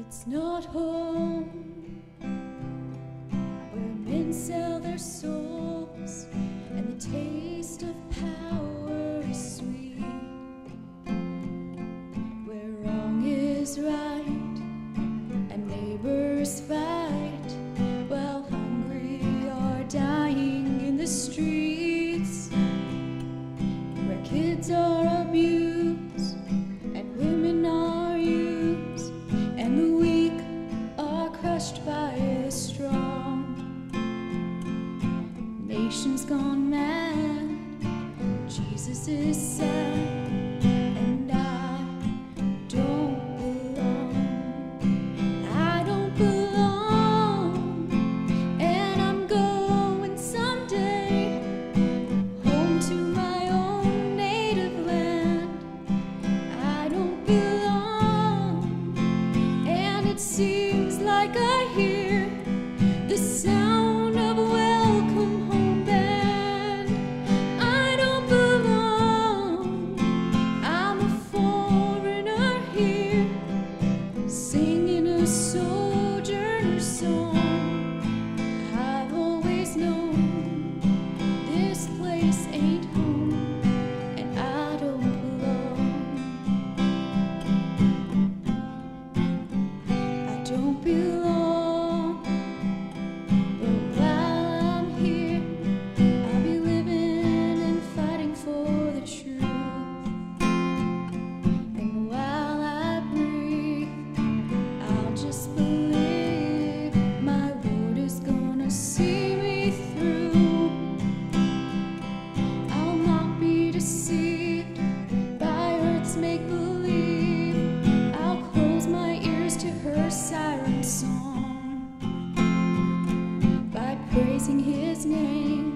It's not home where men sell their souls and the taste of power is sweet. Where wrong is right and neighbors fight. crushed by the strong. Nations gone mad, Jesus is sad. singing a song. his name.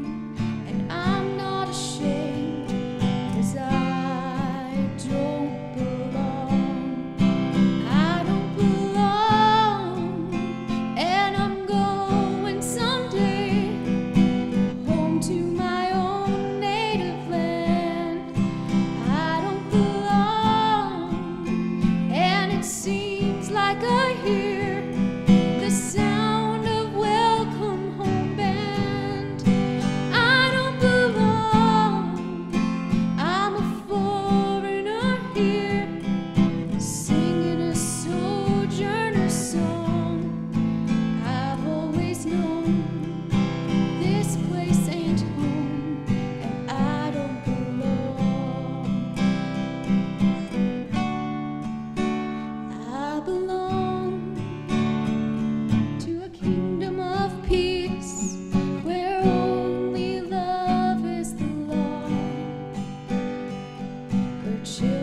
是